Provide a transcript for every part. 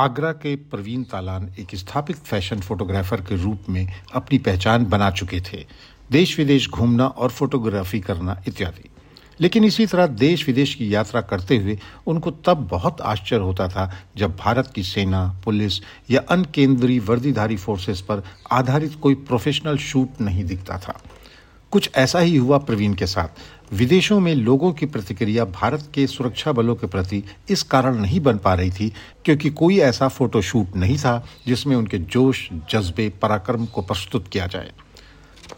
आगरा के प्रवीण तालान एक स्थापित फ़ैशन फोटोग्राफर के रूप में अपनी पहचान बना चुके थे। देश विदेश घूमना और फोटोग्राफी करना इत्यादि। लेकिन इसी तरह देश विदेश की यात्रा करते हुए उनको तब बहुत आश्चर्य होता था जब भारत की सेना, पुलिस या अन्य केंद्रीय वर्दीधारी फोर्सेस पर आधारित कोई प्रोफेशनल शूट नहीं दिखता था। कुछ ऐसा ही हुआ प्रवीण के साथ। विदेशों में लोगों की प्रतिक्रिया भारत के सुरक्षा बलों के प्रति इस कारण नहीं बन पा रही थी क्योंकि कोई ऐसा फोटोशूट नहीं था जिसमें उनके जोश, जज्बे, पराक्रम को प्रस्तुत किया जाए।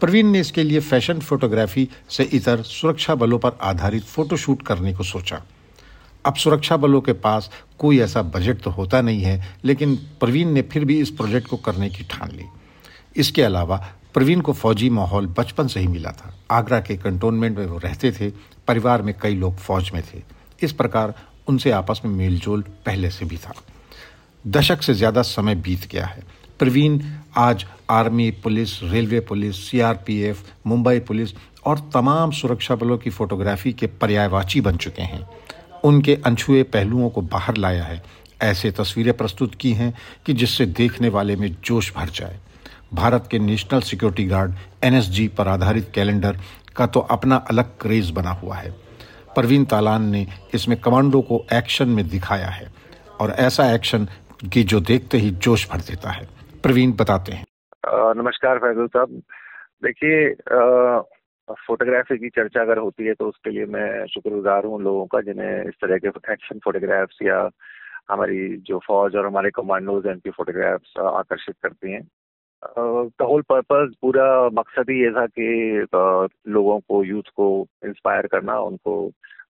प्रवीण ने इसके लिए फ़ैशन फोटोग्राफी से इतर सुरक्षा बलों पर आधारित फोटोशूट करने को सोचा। अब सुरक्षा बलों के पास कोई ऐसा बजट तो होता नहीं है, लेकिन प्रवीण ने फिर भी इस प्रोजेक्ट को करने की ठान ली। इसके अलावा प्रवीण को फौजी माहौल बचपन से ही मिला था। आगरा के कंटोनमेंट में वो रहते थे, परिवार में कई लोग फौज में थे। इस प्रकार उनसे आपस में मेलजोल पहले से भी था। दशक से ज़्यादा समय बीत गया है। प्रवीण आज army police, railway police, CRPF, Mumbai police और तमाम सुरक्षा बलों की फोटोग्राफी के पर्यायवाची बन चुके हैं। उनके अनछुए पहलुओं को बाहर लाया है। ऐसे तस्वीरें प्रस्तुत की हैं कि जिससे देखने वाले में जोश भर जाए। भारत के नेशनल सिक्योरिटी गार्ड एनएसजी पर आधारित कैलेंडर का तो अपना अलग क्रेज बना हुआ है। परवीन तालान ने इसमें कमांडो को एक्शन में दिखाया है और ऐसा एक्शन की जो देखते ही जोश भर देता है। प्रवीण बताते हैं। नमस्कार फैजल साहब। देखिए फोटोग्राफी की चर्चा अगर होती है तो उसके लिए मैं शुक्रगुजार हूँ लोगों का जिन्हें इस तरह के एक्शन फोटोग्राफ्स या हमारी जो फौज और हमारे कमांडोज हैं, उनकी फोटोग्राफ्स आकर्षित करती हैं। द होल पर्पज पूरा मकसद ही ये था कि लोगों को यूथ को इंस्पायर करना, उनको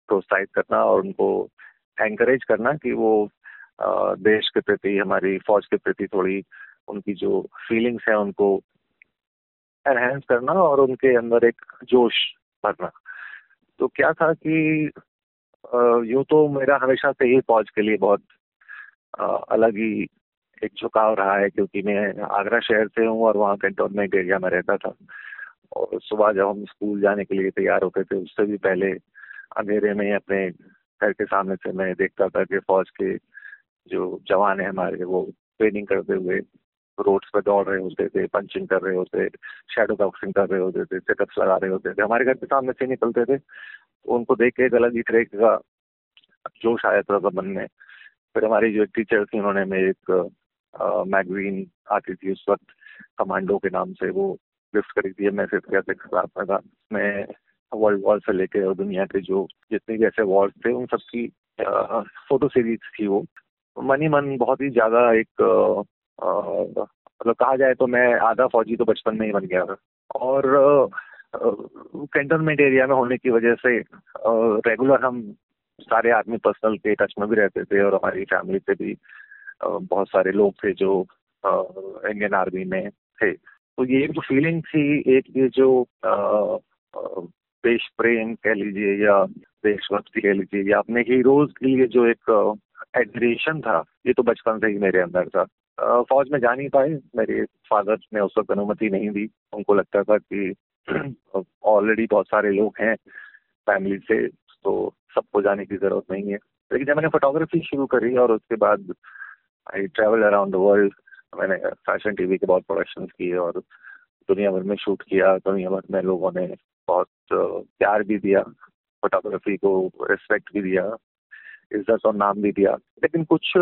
प्रोत्साहित करना और उनको एंकरेज करना कि वो देश के प्रति, हमारी फौज के प्रति थोड़ी उनकी जो फीलिंग्स हैं, उनको एनहेंस करना और उनके अंदर एक जोश भरना। तो क्या था कि यूँ तो मेरा हमेशा से ही फौज के लिए बहुत अलग ही एक झुकाव रहा है क्योंकि मैं आगरा शहर से हूँ और वहाँ कैंटोनमेंट एरिया में रहता था। और सुबह जब हम स्कूल जाने के लिए तैयार होते थे, उससे भी पहले अंधेरे में अपने घर के सामने से मैं देखता था कि फौज के जो जवान है हमारे, वो ट्रेनिंग करते हुए रोड्स पर दौड़ रहे होते थे पंचिंग कर रहे होते शेडो बॉक्सिंग कर रहे होते थे सेटअप्स लगा रहे होते थे। हमारे घर के सामने से निकलते थे। उनको देख के एक अलग ही तरह का जोश आया था मन में। फिर हमारी जो टीचर थी, उन्होंने मेरे एक मैगजीन आती थी उस वक्त कमांडो के नाम से वो गिफ्ट करी थी मैं सिर्फ़ कैसे क्लास में था मैं वर्ल्ड वॉर से लेके और दुनिया के जो जितने भी ऐसे वॉर्स थे, उन सबकी फ़ोटो सीरीज़ थी वो। मन ही मन बहुत ही ज़्यादा एक मतलब कहा जाए तो मैं आधा फौजी तो बचपन में ही बन गया था। और कैंटोनमेंट एरिया में होने की वजह से रेगुलर हम सारे आदमी पर्सनल के टच में भी रहते थे और हमारी फैमिली से भी बहुत सारे लोग थे जो इंडियन आर्मी में थे। तो ये जो फीलिंग थी, एक ये जो देश प्रेम कह लीजिए या देशभक्ति कह लीजिए, या अपने हीरोज के लिए जो एक एडमिरेशन था, ये तो बचपन से ही मेरे अंदर था। फौज में जा नहीं पाए, मेरे फादर ने उस वक्त अनुमति नहीं दी। उनको लगता था कि ऑलरेडी बहुत सारे लोग हैं फैमिली से तो सबको जाने की ज़रूरत नहीं है। लेकिन जब मैंने फोटोग्राफी शुरू करी और उसके बाद I travel around the world मैंने फ़ैशन टीवी के बहुत प्रोडक्शन किए और दुनिया भर में शूट किया। दुनिया भर में लोगों ने बहुत प्यार भी दिया। फोटोग्राफी को रिस्पेक्ट भी दिया। इज़्ज़त और नाम भी दिया। लेकिन कुछ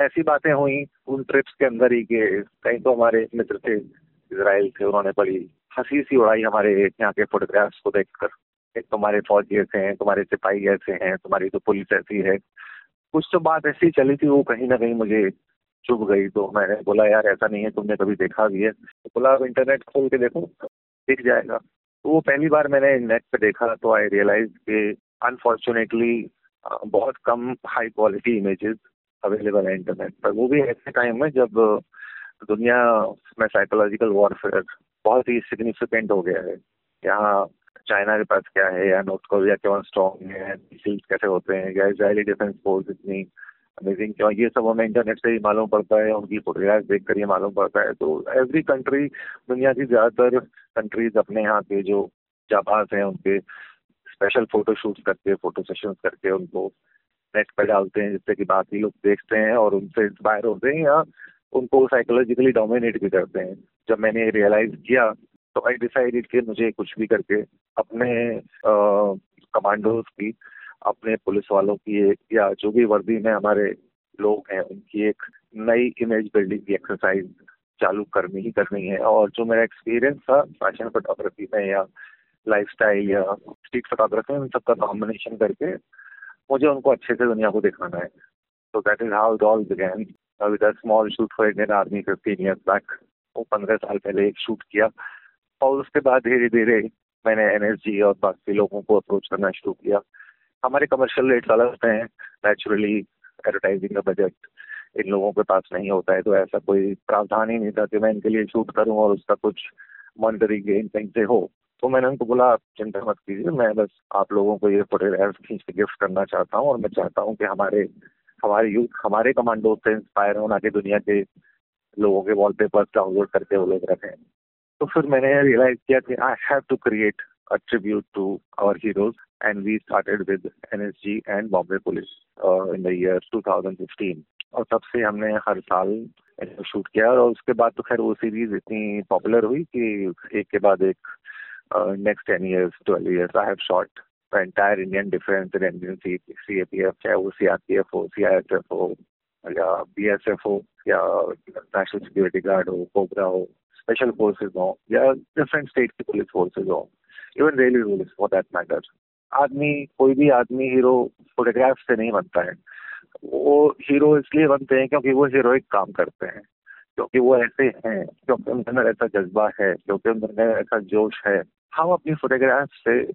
ऐसी बातें हुई उन ट्रिप्स के अंदर ही कि कहीं तो हमारे मित्र थे इसराइल थे, उन्होंने बड़ी हँसी सी उड़ाई हमारे यहाँ के फोटोग्राफ्स को देखकर। तुम्हारे फौजी ऐसे हैं तुम्हारे सिपाही ऐसे हैं तुम्हारी तो पुलिस ऐसी है। कुछ तो बात ऐसी चली थी, वो कहीं ना कहीं मुझे चुभ गई। तो मैंने बोला, यार, ऐसा नहीं है, तुमने कभी देखा भी है। तो बोला, अब इंटरनेट खोल के देखो, दिख जाएगा। तो वो पहली बार मैंने नेट पे देखा तो आई रियलाइज़ के अनफॉर्चुनेटली बहुत कम हाई क्वालिटी इमेजेस अवेलेबल है इंटरनेट पर। वो भी ऐसे टाइम में जब दुनिया में साइकोलॉजिकल वॉरफेयर बहुत ही सिग्निफिकेंट हो गया है। यहाँ चाइना के पास क्या है या नॉर्थ कोरिया क्यों स्ट्रॉन्ग है कैसे होते हैं या इसराइली डिफेंस फोर्स इतनी अमेजिंग क्यों ये सब हमें इंटरनेट से ही मालूम पड़ता है, उनकी फोटोग्राफ देख कर ये मालूम पड़ता है। तो एवरी कंट्री दुनिया की ज़्यादातर कंट्रीज़ अपने यहाँ के जो जाबाज हैं, उनके स्पेशल फ़ोटो शूट करके फ़ोटो सेशन करके उनको नेट पर डालते हैं, जिससे कि बाकी लोग देखते हैं और उनसे इंस्पायर होते हैं या उनको साइकोलॉजिकली डोमिनेट भी करते हैं। जब मैंने रियलाइज़ किया तो आई डिसाइडेड कि मुझे कुछ भी करके अपने कमांडोज की, अपने पुलिस वालों की या जो भी वर्दी में हमारे लोग हैं, उनकी एक नई इमेज बिल्डिंग की एक्सरसाइज चालू करनी ही करनी है। और जो मेरा एक्सपीरियंस था फ़ैशन फोटोग्राफी में या लाइफस्टाइल या स्ट्रीट फोटोग्राफी में सबका कॉम्बिनेशन करके मुझे उनको अच्छे से दुनिया को दिखाना है। तो that is how all began small shoot for Indian army fifteen years back वो पंद्रह साल पहले एक शूट किया। और उसके बाद धीरे धीरे मैंने एनएसजी और बाकी लोगों को अप्रोच करना शुरू किया। हमारे कमर्शियल रेट्स अलग होते हैं। नेचुरली एडवर्टाइजिंग का बजट इन लोगों के पास नहीं होता है तो ऐसा कोई प्रावधान ही नहीं था कि मैं इनके लिए शूट करूँ और उसका कुछ मॉनिटरी गेन कहीं से हो। तो मैंने उनको बोला, आप चिंता मत कीजिए, मैं बस आप लोगों को ये फोटोग्राफ खींच के गिफ्ट करना चाहता हूँ और मैं चाहता हूँ कि हमारे हमारे यूथ हमारे कमांडो से इंस्पायर हो ना कि दुनिया के लोगों के वॉलपेपर डाउनलोड करके वो लोग रखें। तो फिर मैंने रियलाइज़ किया कि I have to create a tribute to our heroes and we started with NSG and Bombay police in the year 2015 और तब से हमने हर साल शूट किया और उसके बाद तो खैर वो सीरीज़ इतनी पॉपुलर हुई कि एक के बाद एक next ten years twelve years I have shot entire Indian defence and C A P F चाहे वो सी आर पी एफ़ हो सी आई एस एफ़ हो, या बी एस एफ़ हो, या नेशनल सिक्योरिटी गार्ड हो कोबरा हो स्पेशल फोर्सेज हो या डिफरेंट स्टेट की पुलिस फोर्सेज हो even railway police for that matter आदमी, कोई भी आदमी हीरो फोटोग्राफ से नहीं बनता है। वो हीरो इसलिए बनते हैं क्योंकि वो हीरोइक काम करते हैं। क्योंकि वो ऐसे हैं, क्योंकि उनके अंदर ऐसा जज्बा है, क्योंकि उनके अंदर ऐसा जोश है। हम अपनी फोटोग्राफ से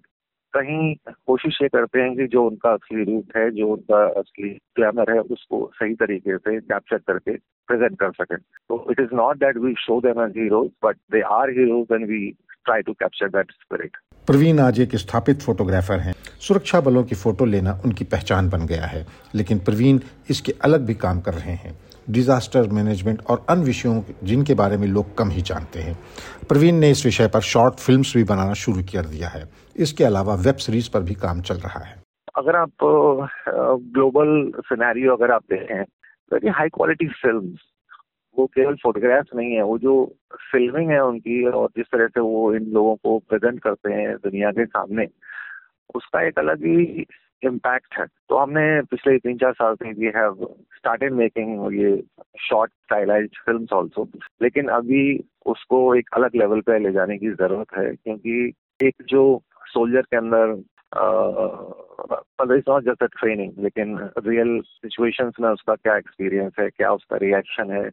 कहीं कोशिश ये करते हैं कि जो उनका असली रूप है, जो उनका असली ग्लैमर है, उसको सही तरीके से कैप्चर करके प्रेजेंट कर सकें। तो it is not that we show them as heroes but they are heroes and we try to capture that spirit Praveen आज एक स्थापित फोटोग्राफर हैं। सुरक्षा बलों की फ़ोटो लेना उनकी पहचान बन गया है। लेकिन प्रवीण इसके अलग भी काम कर रहे हैं। डिजास्टर मैनेजमेंट और अन्य विषयों जिनके बारे में लोग कम ही जानते हैं। प्रवीण ने इस विषय पर शॉर्ट फिल्म्स भी बनाना शुरू कर दिया है। इसके अलावा वेब सीरीज़ पर भी काम चल रहा है। अगर आप ग्लोबल सिनेरियो अगर आप देखें वेरी हाई क्वालिटी फ़िल्म वो केवल फोटोग्राफ्स नहीं है, वो जो फिल्मिंग है उनकी और जिस तरह से वो इन लोगों को प्रेजेंट करते हैं दुनिया के सामने, उसका एक अलग ही इम्पैक्ट है। तो हमने पिछले तीन चार साल से वी हैव स्टार्टेड मेकिंग ये शॉर्ट स्टाइलाइज फिल्म्स आल्सो लेकिन अभी उसको एक अलग लेवल पे ले जाने की ज़रूरत है, क्योंकि एक जो सोल्जर के अंदर मतलब नॉट जस्ट ट्रेनिंग लेकिन रियल सिचुएशंस में उसका क्या एक्सपीरियंस है, क्या उसका रिएक्शन है,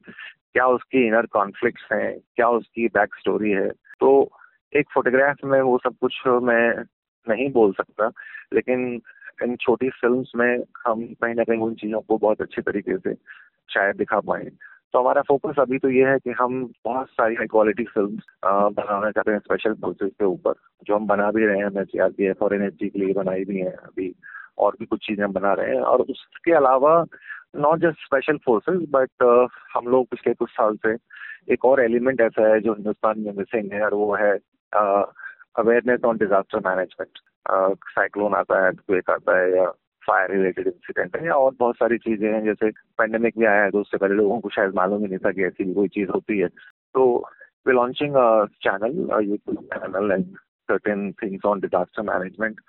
क्या उसकी इनर कॉन्फ्लिक्ट्स हैं, क्या उसकी बैक स्टोरी है। तो एक फोटोग्राफ में वो सब कुछ मैं नहीं बोल सकता, लेकिन इन छोटी फ़िल्म में हम कहीं ना कहीं उन चीज़ों को बहुत अच्छे तरीके से शायद दिखा पाए। तो हमारा फोकस अभी तो ये है कि हम बहुत सारी हाई क्वालिटी फ़िल्म बनाना चाहते हैं स्पेशल फोर्सेज के ऊपर, जो हम बना भी रहे हैं मैं सी आर पी एफ़ और एन के लिए बनाई भी है अभी, और भी कुछ चीज़ें हम बना रहे हैं। और उसके अलावा not just special forces but हम लोग पिछले कुछ साल से एक और एलिमेंट ऐसा है जो हिंदुस्तान में मिसिंग है, और वो है awareness on disaster management cyclone आता है क्वेक आता है, या फायर रिलेटेड इंसिडेंट है, या और बहुत सारी चीज़ें हैं, जैसे पेंडेमिक भी आया है तो उससे पहले लोगों को शायद मालूम ही नहीं था कि ऐसी भी कोई चीज़ होती है। तो we launching channel YouTube channel and certain things on disaster management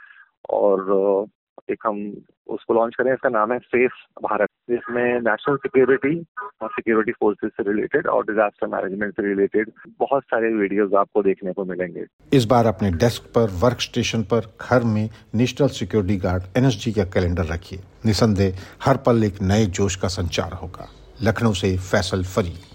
और एक हम उसको लॉन्च करें, इसका नाम है सेफ़ भारत जिसमें नेशनल सिक्योरिटी और सिक्योरिटी फोर्सेज से रिलेटेड और डिजास्टर मैनेजमेंट से रिलेटेड बहुत सारे वीडियोस आपको देखने को मिलेंगे। इस बार अपने डेस्क पर वर्क स्टेशन पर, घर में नेशनल सिक्योरिटी गार्ड एनएसजी का कैलेंडर रखिए। निसंदेह हर पल एक नए जोश का संचार होगा। लखनऊ से फैसल फरीद।